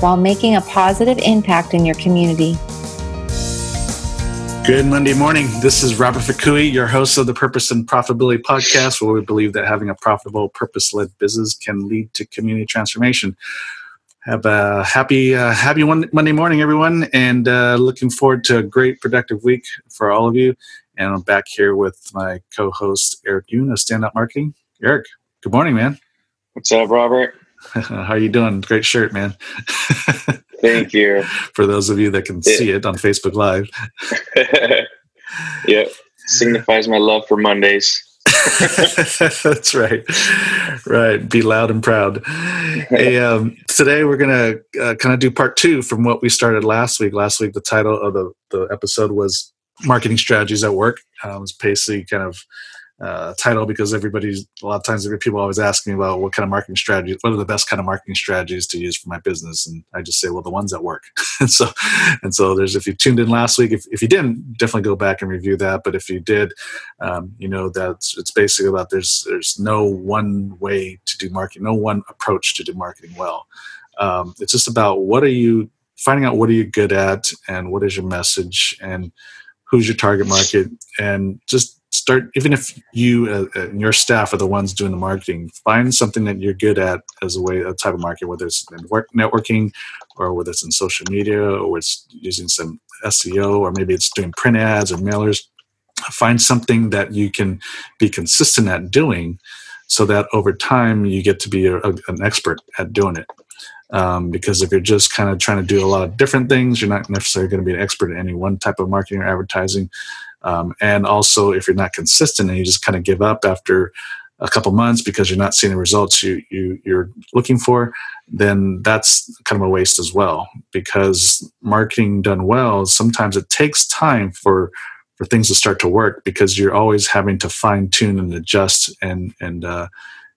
while making a positive impact in your community. Good Monday morning. This is Robert Fukui, your host of the Purpose and Profitability Podcast, where we believe that having a profitable, purpose led business can lead to community transformation. Have a happy, uh, happy one, Monday morning, everyone, and uh, looking forward to a great, productive week for all of you. And I'm back here with my co host, Eric Yoon of Stand Out Marketing. Eric, Good morning, man. What's up, Robert? How are you doing? Great shirt, man. Thank you. For those of you that can see it on Facebook Live. yep. Signifies my love for Mondays. That's right. Right. Be loud and proud. hey, um, today we're going to uh, kind of do part two from what we started last week. Last week, the title of the, the episode was Marketing Strategies at Work. Um, it was basically kind of uh, title because everybody's a lot of times people always ask me about what kind of marketing strategies, what are the best kind of marketing strategies to use for my business, and I just say, well, the ones that work. and so, and so there's if you tuned in last week, if, if you didn't, definitely go back and review that. But if you did, um, you know that it's basically about there's there's no one way to do marketing, no one approach to do marketing well. Um, it's just about what are you finding out what are you good at and what is your message and who's your target market and just start even if you uh, and your staff are the ones doing the marketing find something that you're good at as a way a type of market whether it's networking or whether it's in social media or it's using some seo or maybe it's doing print ads or mailers find something that you can be consistent at doing so that over time you get to be a, a, an expert at doing it. Um, because if you're just kind of trying to do a lot of different things you're not necessarily going to be an expert in any one type of marketing or advertising um, and also, if you're not consistent and you just kind of give up after a couple months because you're not seeing the results you, you you're looking for, then that's kind of a waste as well. Because marketing done well, sometimes it takes time for for things to start to work because you're always having to fine tune and adjust and and uh,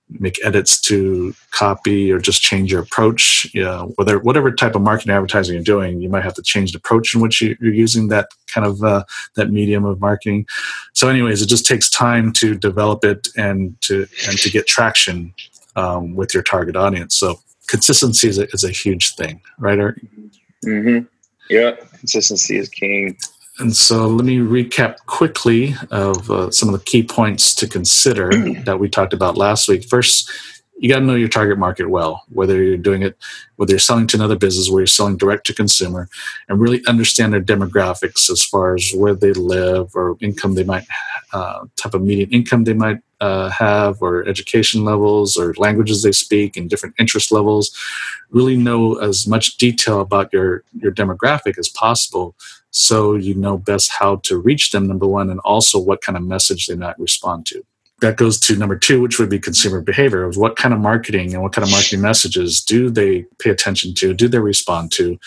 make edits to copy or just change your approach. You know, whether whatever type of marketing advertising you're doing, you might have to change the approach in which you, are using that kind of uh, that medium of marketing. So, anyways, it just takes time to develop it and to and to get traction um, with your target audience. So, consistency is a, is a huge thing, right, Art? Mm-hmm. Yeah, consistency is king. And so let me recap quickly of uh, some of the key points to consider that we talked about last week. First, you got to know your target market well, whether you're doing it, whether you're selling to another business, where you're selling direct to consumer, and really understand their demographics as far as where they live or income they might, uh, type of median income they might uh, have, or education levels, or languages they speak, and different interest levels. Really know as much detail about your your demographic as possible so you know best how to reach them number one and also what kind of message they might respond to that goes to number two which would be consumer behavior of what kind of marketing and what kind of marketing messages do they pay attention to do they respond to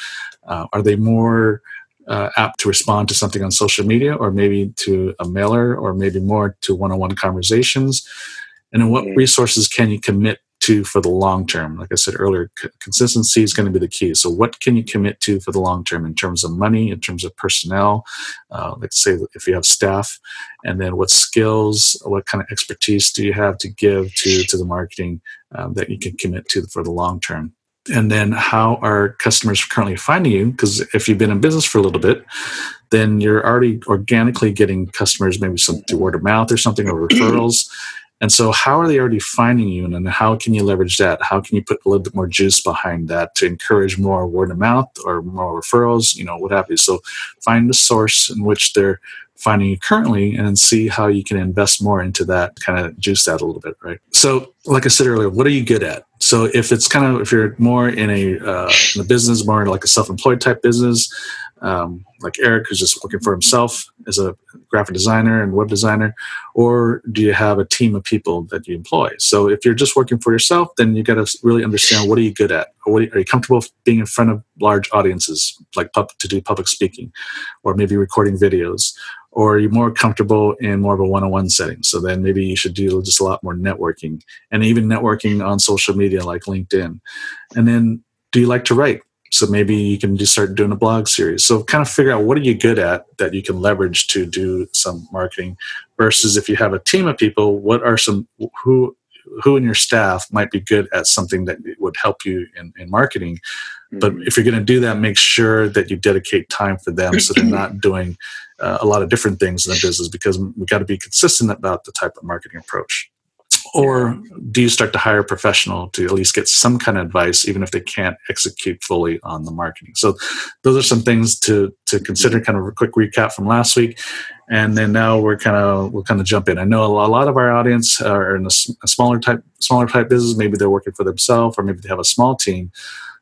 uh, are they more uh, apt to respond to something on social media or maybe to a mailer or maybe more to one-on-one conversations and then what resources can you commit to for the long term. Like I said earlier, c- consistency is going to be the key. So, what can you commit to for the long term in terms of money, in terms of personnel? Uh, let's say if you have staff, and then what skills, what kind of expertise do you have to give to to the marketing um, that you can commit to for the long term? And then, how are customers currently finding you? Because if you've been in business for a little bit, then you're already organically getting customers, maybe some through word of mouth or something, or referrals. And so, how are they already finding you, and then how can you leverage that? How can you put a little bit more juice behind that to encourage more word of mouth or more referrals? You know, what have you. So, find the source in which they're finding you currently, and see how you can invest more into that, kind of juice that a little bit, right? So, like I said earlier, what are you good at? So, if it's kind of if you're more in a uh, in a business, more like a self-employed type business, um, like Eric, who's just working for himself as a graphic designer and web designer, or do you have a team of people that you employ? So if you're just working for yourself, then you got to really understand what are you good at, or what are you comfortable being in front of large audiences, like pub, to do public speaking, or maybe recording videos, or are you more comfortable in more of a one-on-one setting? So then maybe you should do just a lot more networking, and even networking on social media like LinkedIn, and then do you like to write? So maybe you can just start doing a blog series. So kind of figure out what are you good at that you can leverage to do some marketing versus if you have a team of people, what are some who who in your staff might be good at something that would help you in, in marketing. Mm-hmm. But if you're going to do that, make sure that you dedicate time for them so they're not doing uh, a lot of different things in the business because we've got to be consistent about the type of marketing approach or do you start to hire a professional to at least get some kind of advice even if they can't execute fully on the marketing? So those are some things to to consider kind of a quick recap from last week. And then now we're kind of we'll kind of jump in. I know a lot of our audience are in a, a smaller type smaller type business. Maybe they're working for themselves or maybe they have a small team.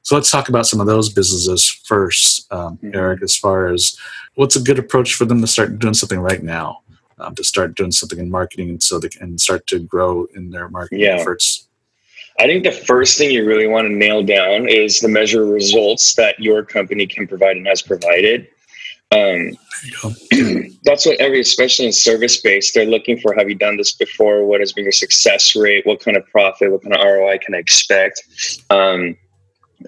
So let's talk about some of those businesses first um, mm-hmm. eric as far as what's a good approach for them to start doing something right now um, to start doing something in marketing and so they can start to grow in their marketing yeah. efforts? I think the first thing you really want to nail down is the measure results that your company can provide and has provided. Um, that's what every, especially in service based, they're looking for. Have you done this before? What has been your success rate? What kind of profit? What kind of ROI can I expect? Um,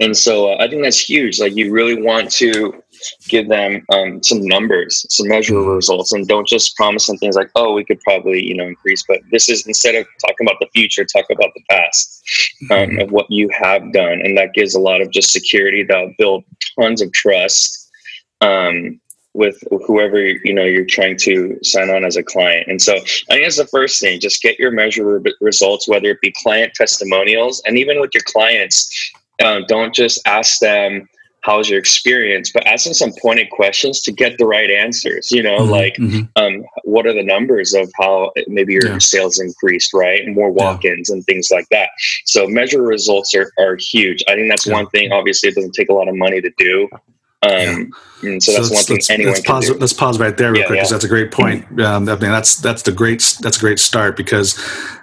and so uh, I think that's huge. Like you really want to give them um, some numbers, some measurable mm-hmm. results, and don't just promise them things like, "Oh, we could probably you know increase." But this is instead of talking about the future, talk about the past um, mm-hmm. of what you have done, and that gives a lot of just security. That'll build tons of trust um, with whoever you know you're trying to sign on as a client. And so I think that's the first thing. Just get your measurable results, whether it be client testimonials, and even with your clients, uh, don't just ask them how's your experience but asking some pointed questions to get the right answers you know mm-hmm, like mm-hmm. Um, what are the numbers of how maybe your yeah. sales increased right more walk-ins yeah. and things like that so measure results are, are huge i think that's yeah. one thing obviously it doesn't take a lot of money to do um, and so, so that's one thing let's, anyone let's pause, do. Let's pause right there real quick because that's a great point. Um, I mean, that's that's the great that's a great start because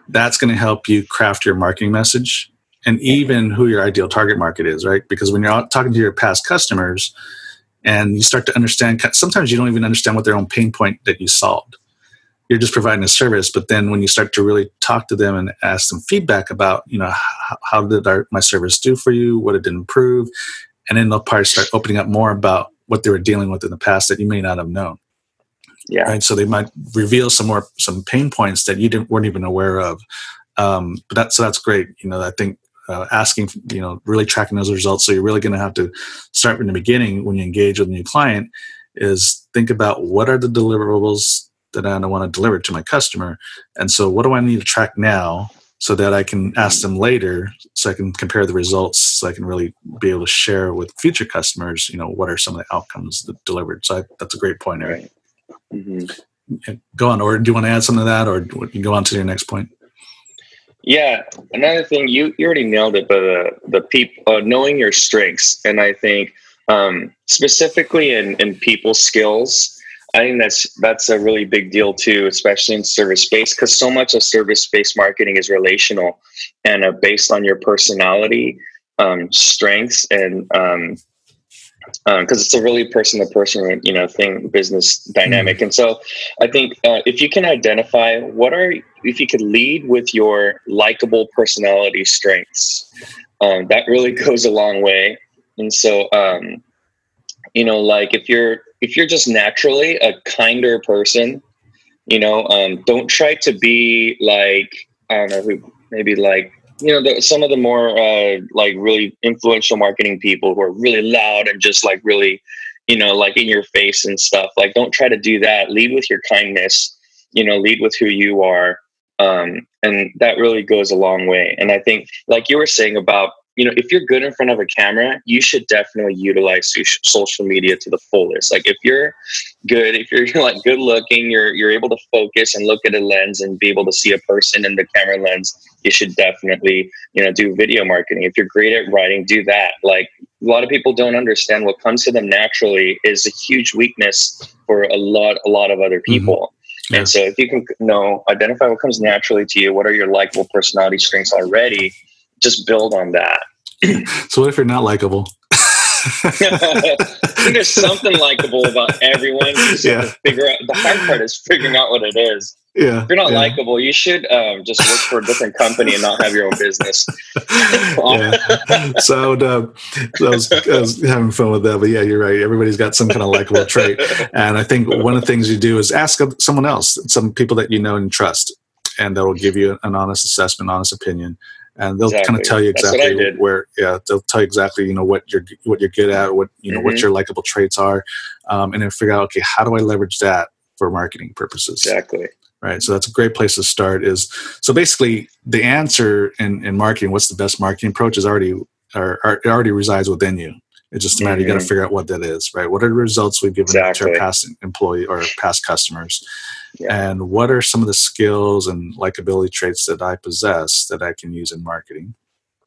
that's going to help you craft your marketing message and even who your ideal target market is, right? Because when you're out talking to your past customers and you start to understand, sometimes you don't even understand what their own pain point that you solved. You're just providing a service, but then when you start to really talk to them and ask them feedback about, you know, how, how did our, my service do for you? What it did improve? And then they'll probably start opening up more about what they were dealing with in the past that you may not have known. Yeah. Right. So they might reveal some more some pain points that you didn't weren't even aware of. Um, but that's so that's great. You know, I think uh, asking, you know, really tracking those results. So you're really going to have to start from the beginning when you engage with a new client is think about what are the deliverables that I want to deliver to my customer. And so what do I need to track now so that I can ask them later so I can compare the results so I can really be able to share with future customers, you know, what are some of the outcomes that delivered. So I, that's a great point, Eric. Mm-hmm. Go on, or do you want to add something to that or you go on to your next point? Yeah, another thing you you already nailed it, but uh, the people uh, knowing your strengths, and I think um, specifically in in people skills, I think that's that's a really big deal too, especially in service based, because so much of service based marketing is relational and uh, based on your personality, um, strengths, and um, because um, it's a really person to person you know thing business dynamic mm-hmm. and so i think uh, if you can identify what are if you could lead with your likable personality strengths um, that really goes a long way and so um, you know like if you're if you're just naturally a kinder person you know um, don't try to be like i don't know who maybe like you know the, some of the more uh, like really influential marketing people who are really loud and just like really you know like in your face and stuff like don't try to do that. Lead with your kindness you know lead with who you are um, and that really goes a long way. And i think like you were saying about you know, if you're good in front of a camera, you should definitely utilize social media to the fullest. Like if you're good, if you're like good looking, you're you're able to focus and look at a lens and be able to see a person in the camera lens. You should definitely, you know, do video marketing. If you're great at writing, do that. Like a lot of people don't understand what comes to them naturally is a huge weakness for a lot a lot of other mm-hmm. people. Mm-hmm. And so if you can know identify what comes naturally to you, what are your likable personality strengths already, just build on that. so what if you're not likable? I think there's something likable about everyone. yeah. Figure out the hard part is figuring out what it is. Yeah. If you're not yeah. likable, you should um, just work for a different company and not have your own business. yeah. So I, would, uh, I, was, I was having fun with that, but yeah, you're right. Everybody's got some kind of likable trait, and I think one of the things you do is ask someone else, some people that you know and trust, and that will give you an honest assessment, honest opinion, and they'll exactly. kind of tell you exactly where yeah they'll tell you exactly you know what you're what you're good at what you know mm-hmm. what your likable traits are um, and then figure out okay how do i leverage that for marketing purposes exactly right so that's a great place to start is so basically the answer in, in marketing what's the best marketing approach is already or, or it already resides within you it's just a matter mm-hmm. you got to figure out what that is right what are the results we've given exactly. to our past employee or past customers yeah. and what are some of the skills and likability traits that i possess that i can use in marketing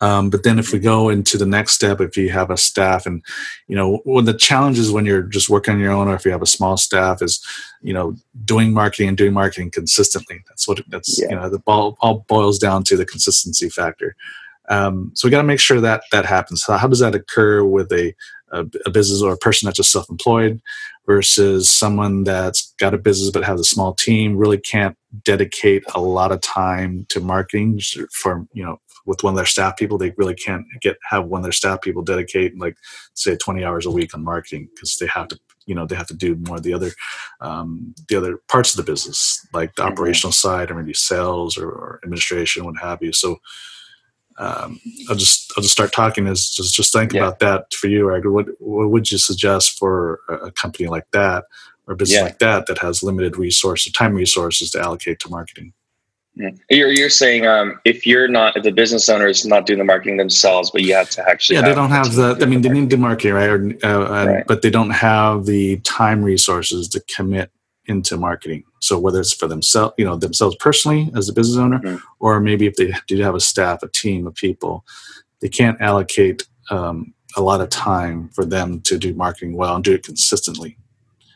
um, but then if we go into the next step if you have a staff and you know when the challenges when you're just working on your own or if you have a small staff is you know doing marketing and doing marketing consistently that's what that's yeah. you know the ball all boils down to the consistency factor um, so we got to make sure that that happens. How, how does that occur with a, a, a business or a person that's just self-employed versus someone that's got a business but has a small team really can't dedicate a lot of time to marketing for you know with one of their staff people? They really can't get have one of their staff people dedicate like say 20 hours a week on marketing because they have to you know they have to do more of the other um, the other parts of the business like the mm-hmm. operational side or maybe sales or, or administration what have you. So um, I'll just I'll just start talking. Is just just think yeah. about that for you, Edgar. What what would you suggest for a company like that or a business yeah. like that that has limited resources, time resources to allocate to marketing? Yeah. You're you're saying um, if you're not if the business owner is not doing the marketing themselves, but you have to actually yeah they don't have the I mean they need to market right, or, uh, right. but they don't have the time resources to commit into marketing. So whether it's for themselves, you know, themselves personally as a business owner, mm-hmm. or maybe if they do have a staff, a team of people, they can't allocate um, a lot of time for them to do marketing well and do it consistently.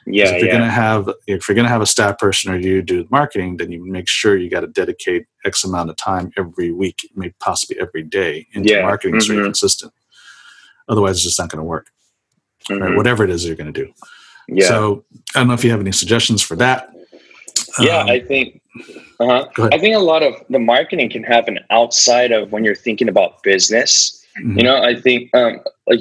Yeah, if you're yeah. gonna have if you're gonna have a staff person or you do marketing, then you make sure you got to dedicate X amount of time every week, maybe possibly every day into yeah. marketing mm-hmm. so you're consistent. Otherwise, it's just not going to work. Mm-hmm. Right? Whatever it is you're going to do. Yeah. So I don't know if you have any suggestions for that. Yeah, um, I think. Uh-huh. I think a lot of the marketing can happen outside of when you're thinking about business. Mm-hmm. You know, I think um, a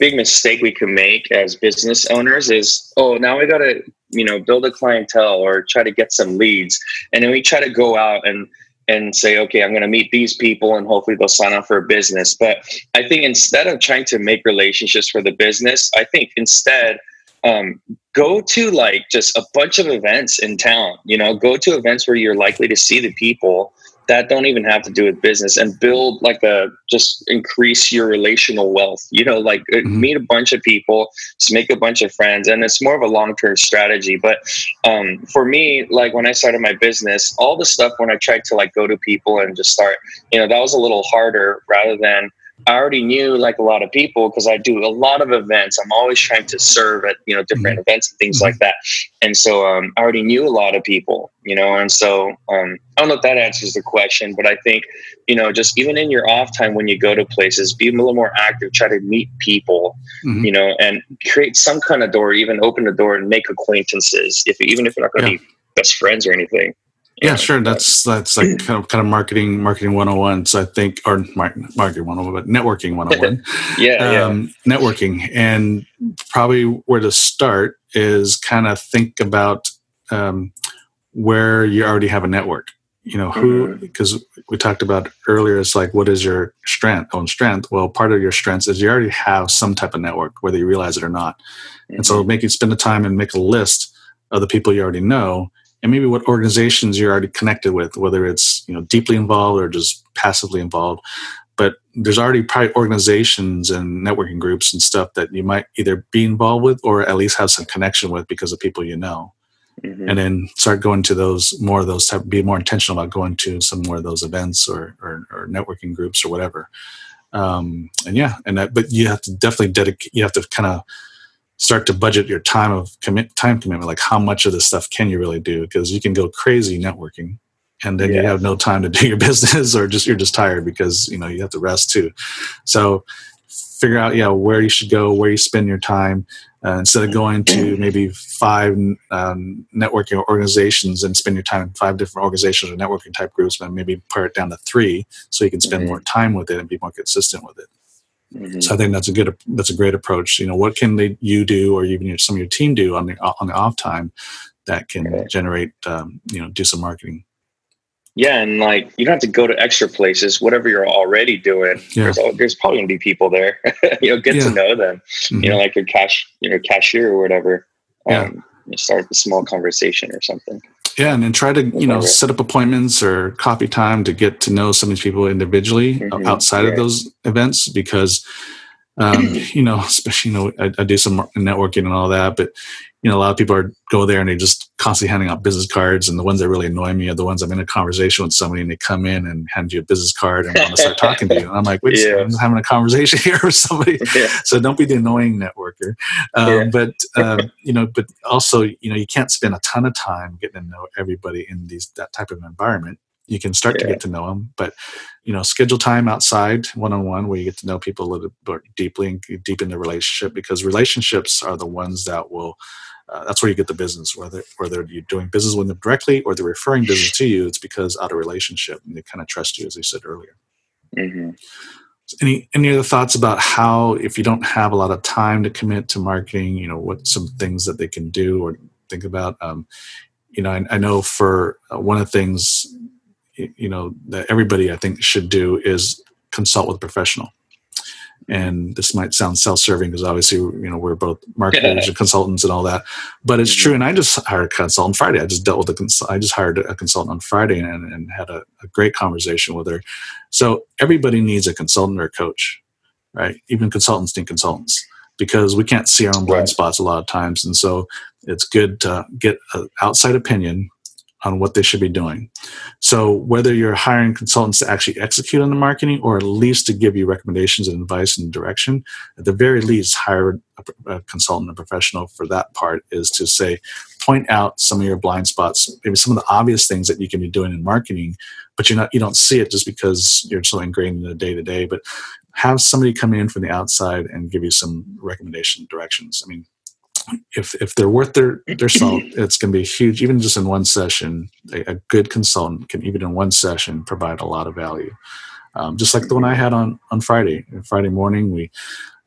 big mistake we can make as business owners is, oh, now we got to, you know, build a clientele or try to get some leads, and then we try to go out and and say, okay, I'm going to meet these people and hopefully they'll sign up for a business. But I think instead of trying to make relationships for the business, I think instead um, go to like just a bunch of events in town you know? Go to events where you're likely to see the people that don't even have to do with business and build like a just increase your relational wealth you know? Like uh, mm-hmm. meet a bunch of people just make a bunch of friends and it's more of a long-term strategy. But um, for me like when i started my business all the stuff when i tried to like go to people and just start you know that was a little harder rather than I already knew like a lot of people because I do a lot of events. I'm always trying to serve at you know different mm-hmm. events and things mm-hmm. like that. And so um, I already knew a lot of people, you know. And so um, I don't know if that answers the question, but I think you know just even in your off time when you go to places, be a little more active. Try to meet people, mm-hmm. you know, and create some kind of door. Even open the door and make acquaintances. If even if you're not going to yeah. be best friends or anything yeah sure. That's that's like kind of, kind of marketing marketing 101 so i think or marketing 101 but networking 101 yeah, um, yeah networking. And probably where to start is kind of think about um, where you already have a network. You know who because mm-hmm. we talked about earlier it's like what is your strength own strength? Well part of your strengths is you already have some type of network whether you realize it or not. Mm-hmm. and so mm-hmm. make you spend the time and make a list of the people you already know and maybe what organizations you're already connected with, whether it's you know deeply involved or just passively involved. But there's already probably organizations and networking groups and stuff that you might either be involved with or at least have some connection with because of people you know. Mm-hmm. And then start going to those more of those type, be more intentional about going to some more of those events or, or, or networking groups or whatever. Um, and yeah, and that, but you have to definitely dedicate. You have to kind of start to budget your time of commit time commitment. Like how much of this stuff can you really do? Because you can go crazy networking, and then yeah. you have no time to do your business, or just you're just tired because you know you have to rest too. So figure out yeah where you should go, where you spend your time. Uh, instead of going to maybe five um, networking organizations and spend your time in five different organizations or networking type groups, but maybe pare it down to three so you can spend mm-hmm. more time with it and be more consistent with it. Mm-hmm. So I think that's a good that's a great approach. You know, what can they you do or even some of your team do on the on the off time that can okay. generate um, you know do some marketing yeah, and like you don't have to go to extra places. Whatever you're already doing, yeah. there's, there's probably gonna be people there. you know, get yeah. to know them. Mm-hmm. You know, like your cash, you know, cashier or whatever. Yeah. Um, you start a small conversation or something. Yeah, and then try to you know set up appointments or coffee time to get to know some of these people individually mm-hmm. outside yeah. of those events because um, you know, especially you know, I, I, do some networking and all that, but you know, a lot of people are go there and they just constantly handing out business cards, and the ones that really annoy me are the ones I'm in a conversation with somebody and they come in and hand you a business card and want to start talking to you, and I'm like, wait, yeah. I'm having a conversation here with somebody, yeah. so don't be the annoying networker. Um, yeah. But um, you know, but also, you know, you can't spend a ton of time getting to know everybody in these that type of environment you can start to get to know them but you know schedule time outside one-on-one where you get to know people a little bit deeply and deepen the relationship because relationships are the ones that will uh, that's where you get the business whether whether you're doing business with them directly or they're referring business to you it's because out of relationship and they kind of trust you as i said earlier mm-hmm. any any other thoughts about how if you don't have a lot of time to commit to marketing you know what some things that they can do or think about um, you know I, I know for uh, one of the things you know that everybody I think should do is consult with a professional. And this might sound self-serving because obviously you know we're both marketers and consultants and all that, but it's true. Mm-hmm. And I just hired a consultant Friday. I just dealt with a cons- I just hired a consultant on Friday and, and had a, a great conversation with her. So everybody needs a consultant or a coach, right? Even consultants need consultants because we can't see our own blind spots a lot of times. And so it's good to get an outside opinion on what they should be doing. So whether you're hiring consultants to actually execute on the marketing or at least to give you recommendations and advice and direction, at the very least, hire a, a consultant, a professional for that part is to say, point out some of your blind spots, maybe some of the obvious things that you can be doing in marketing, but you're not you don't see it just because you're so ingrained in the day to day. But have somebody come in from the outside and give you some recommendation directions. I mean, if if they're worth their their salt, it's going to be huge. Even just in one session, a, a, good consultant can even in one session provide a lot of value. Um, just like the one I had on on Friday. Friday morning, we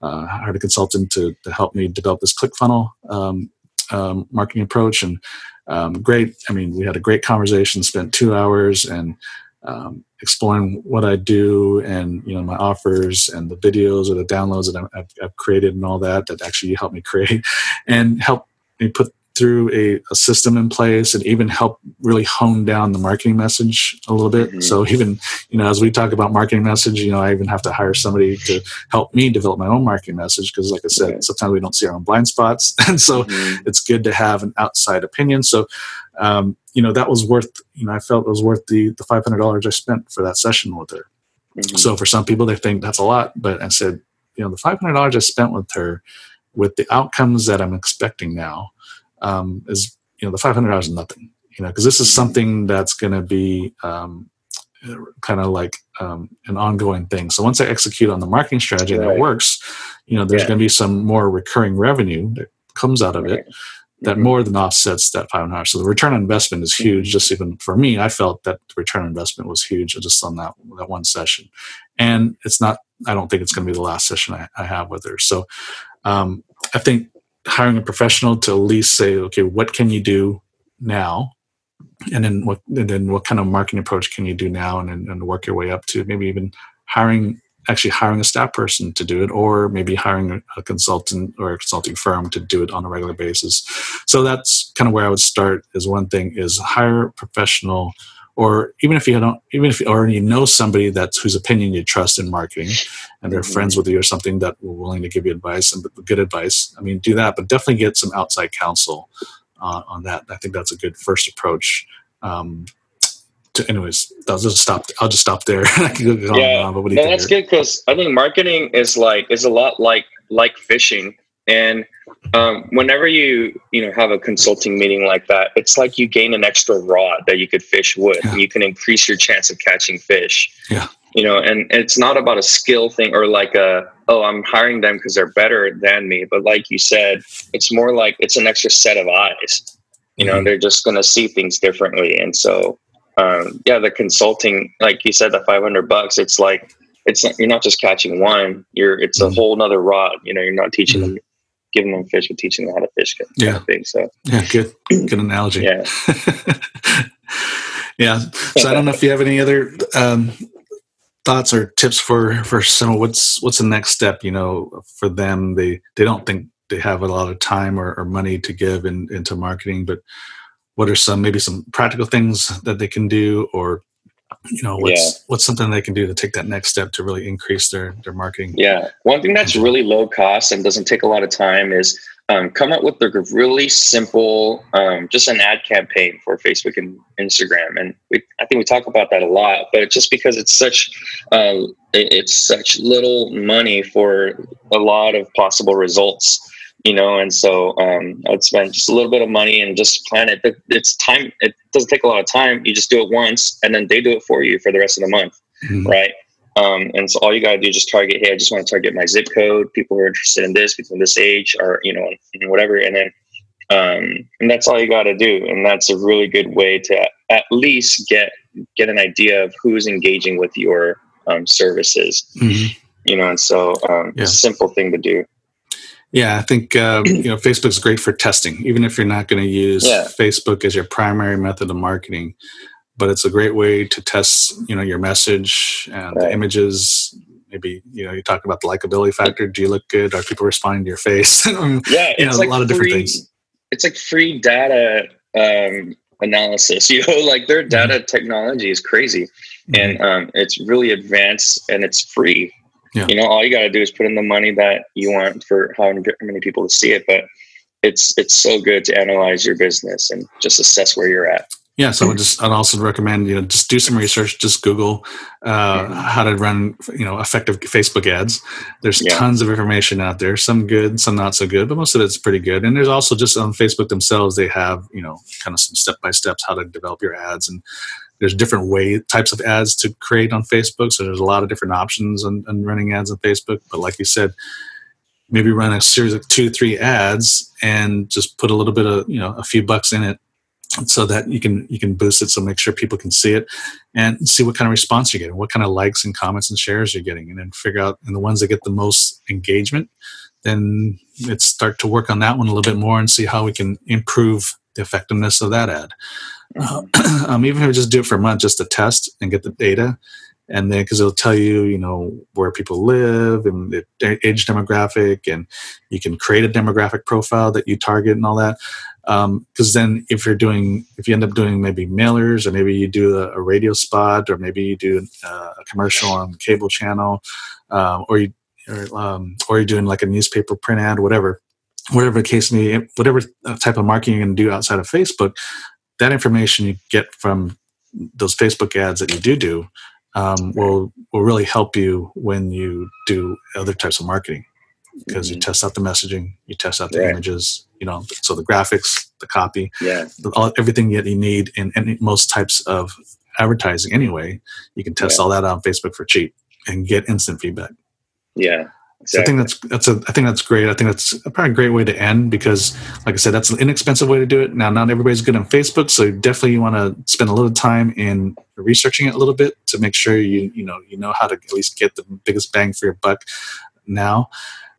uh, hired a consultant to to help me develop this ClickFunnels um, um, marketing approach, and um, great. I mean, we had a great conversation. Spent two hours and um, exploring what I do and you know my offers and the videos or the downloads that I've, I've created and all that that actually help me create and help me put through a, a, system in place and even help really hone down the marketing message a little bit. Mm-hmm. So even, you know, as we talk about marketing message, you know, I even have to hire somebody to help me develop my own marketing message because like I said, okay. sometimes we don't see our own blind spots. And so mm-hmm. it's good to have an outside opinion. So um, you know that was worth you know i felt it was worth the the $500 i spent for that session with her mm-hmm. so for some people they think that's a lot but i said you know the $500 i spent with her with the outcomes that i'm expecting now um, is you know the $500 is nothing you know because this is something that's going to be um, kind of like um, an ongoing thing so once i execute on the marketing strategy right. it works you know there's yeah. going to be some more recurring revenue that comes out of right. it that mm-hmm. more than offsets that five and a half. So the return on investment is huge. Mm-hmm. Just even for me, I felt that the return on investment was huge just on that that one session. And it's not. I don't think it's going to be the last session I, I have with her. So um, I think hiring a professional to at least say, okay, what can you do now? And then what? And then what kind of marketing approach can you do now? And and work your way up to maybe even hiring actually hiring a staff person to do it or maybe hiring a consultant or a consulting firm to do it on a regular basis so that's kind of where i would start is one thing is hire professional or even if you don't even if or you already know somebody that's whose opinion you trust in marketing and they're mm-hmm. friends with you or something that were willing to give you advice and good advice i mean do that but definitely get some outside counsel uh, on that i think that's a good first approach um, anyways, I'll just stop. I'll just stop there. I can go yeah, on, that's good because I think marketing is like is a lot like like fishing. And um, whenever you you know have a consulting meeting like that, it's like you gain an extra rod that you could fish with. Yeah. And you can increase your chance of catching fish. Yeah. You know, and, it's not about a skill thing or like a oh I'm hiring them because they're better than me, but like you said, it's more like it's an extra set of eyes. You know, mm-hmm. they're just going to see things differently, and so um, yeah, the consulting, like you said, the 500 bucks, it's like, it's not, you're not just catching one, you're, it's a mm-hmm. whole nother rod, you know, you're not teaching them, giving them fish, but teaching them how to fish. Kind yeah. Of thing, so yeah, good, good analogy. Yeah. yeah. So I don't know if you have any other, um, thoughts or tips for, for some, what's, what's the next step, you know, for them, they, they don't think they have a lot of time or, or money to give in, into marketing, but what are some maybe some practical things that they can do or you know what's yeah. what's something they can do to take that next step to really increase their their marketing? Yeah. One thing that's really low cost and doesn't take a lot of time is um, come up with a really simple um, just an ad campaign for facebook and instagram. And we, i think we talk about that a lot but just because it's such uh, it's such little money for a lot of possible results you know and so um, i would spend just a little bit of money and just plan it it's time it doesn't take a lot of time you just do it once and then they do it for you for the rest of the month mm-hmm. right um, and so all you got to do is just target hey i just want to target my zip code people who are interested in this people in this age or you know whatever and then um, and that's all you got to do and that's a really good way to at least get get an idea of who's engaging with your um, services mm-hmm. you know and so um, yeah. it's a simple thing to do yeah, I think uh, you know Facebook's great for testing, even if you're not going to use yeah. Facebook as your primary method of marketing. But it's a great way to test, you know, your message and right. the images. Maybe you know you talk about the likability factor. Do you look good? Are people responding to your face? yeah, you know, like a lot of different things. It's like free data um, analysis. You know, like their mm-hmm. data mm-hmm. technology is crazy, mm-hmm. and um, it's really advanced and it's free. Yeah. You know, all you got to do is put in the money that you want for how many people to see it. But it's it's so good to analyze your business and just assess where you're at. Yeah, so I would just I'd also recommend you know just do some research. Just Google uh, mm-hmm. how to run you know effective Facebook ads. There's yeah. tons of information out there. Some good, some not so good, but most of it's pretty good. And there's also just on Facebook themselves they have you know kind of some step by steps how to develop your ads and there's different way types of ads to create on Facebook. So there's a lot of different options on, on running ads on Facebook. But like you said, maybe run a series of two, three ads and just put a little bit of you know a few bucks in it so that you can you can boost it so make sure people can see it and see what kind of response you're getting what kind of likes and comments and shares you're getting and then figure out and the ones that get the most engagement then let's start to work on that one a little bit more and see how we can improve the effectiveness of that ad. Uh, um, even if you just do it for a month just to test and get the data and then because it'll tell you you know where people live and the age demographic and you can create a demographic profile that you target and all that. Because um, then if you're doing if you end up doing maybe mailers or maybe you do a, a radio spot or maybe you do uh, a commercial on cable channel um, or you or, um, or you're doing like a newspaper print ad whatever whatever the case may be whatever type of marketing you're going to do outside of facebook that information you get from those Facebook ads that you do do um, will will really help you when you do other types of marketing because mm-hmm. you test out the messaging, you test out the right. images, you know, so the graphics, the copy, yeah, all, everything that you need in, in, most types of advertising. Anyway, you can test yeah. all that out on Facebook for cheap and get instant feedback. Yeah, Exactly. So I think that's that's a I think that's great. I think that's a probably a great way to end because, like I said, that's an inexpensive way to do it. Now, not everybody's good on Facebook, so definitely you want to spend a little time in researching it a little bit to make sure you you know you know how to at least get the biggest bang for your buck now.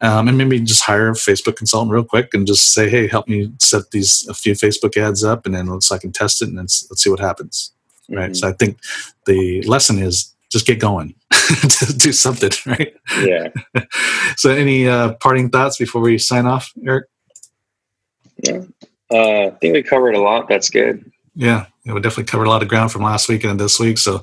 Um, and maybe just hire a Facebook consultant real quick and just say, "Hey, help me set these a few Facebook ads up, and then let's I can test it and let's let's see what happens." Right. Mm-hmm. So I think the lesson is just get going to do something, right? Yeah. so, any uh, parting thoughts before we sign off, Eric? Yeah, uh, I think we covered a lot. That's good. Yeah, we definitely covered a lot of ground from last week and this week. So,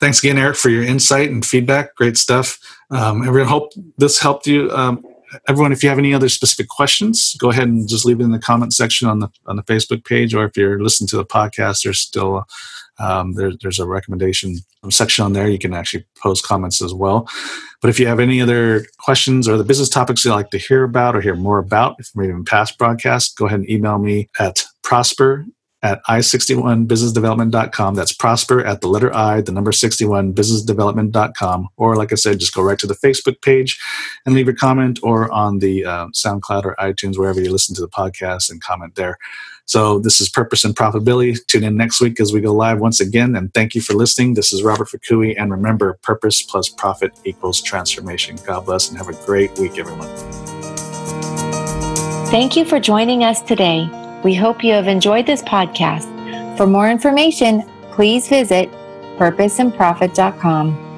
thanks again, Eric, for your insight and feedback. Great stuff. Um, everyone, hope this helped you. Um, everyone, if you have any other specific questions, go ahead and just leave it in the comment section on the on the Facebook page, or if you're listening to the podcast, there's still Um, there, there's a recommendation section on there. You can actually post comments as well. But if you have any other questions or the business topics you'd like to hear about or hear more about, if maybe in past broadcasts, go ahead and email me at prosper at i61businessdevelopment.com. That's prosper at the letter I, the number 61 businessdevelopment.com. Or, like I said, just go right to the Facebook page and leave a comment or on the uh, SoundCloud or iTunes, wherever you listen to the podcast, and comment there. So, this is Purpose and Profitability. Tune in next week as we go live once again. And thank you for listening. This is Robert Fukui. And remember, purpose plus profit equals transformation. God bless and have a great week, everyone. Thank you for joining us today. We hope you have enjoyed this podcast. For more information, please visit purposeandprofit.com.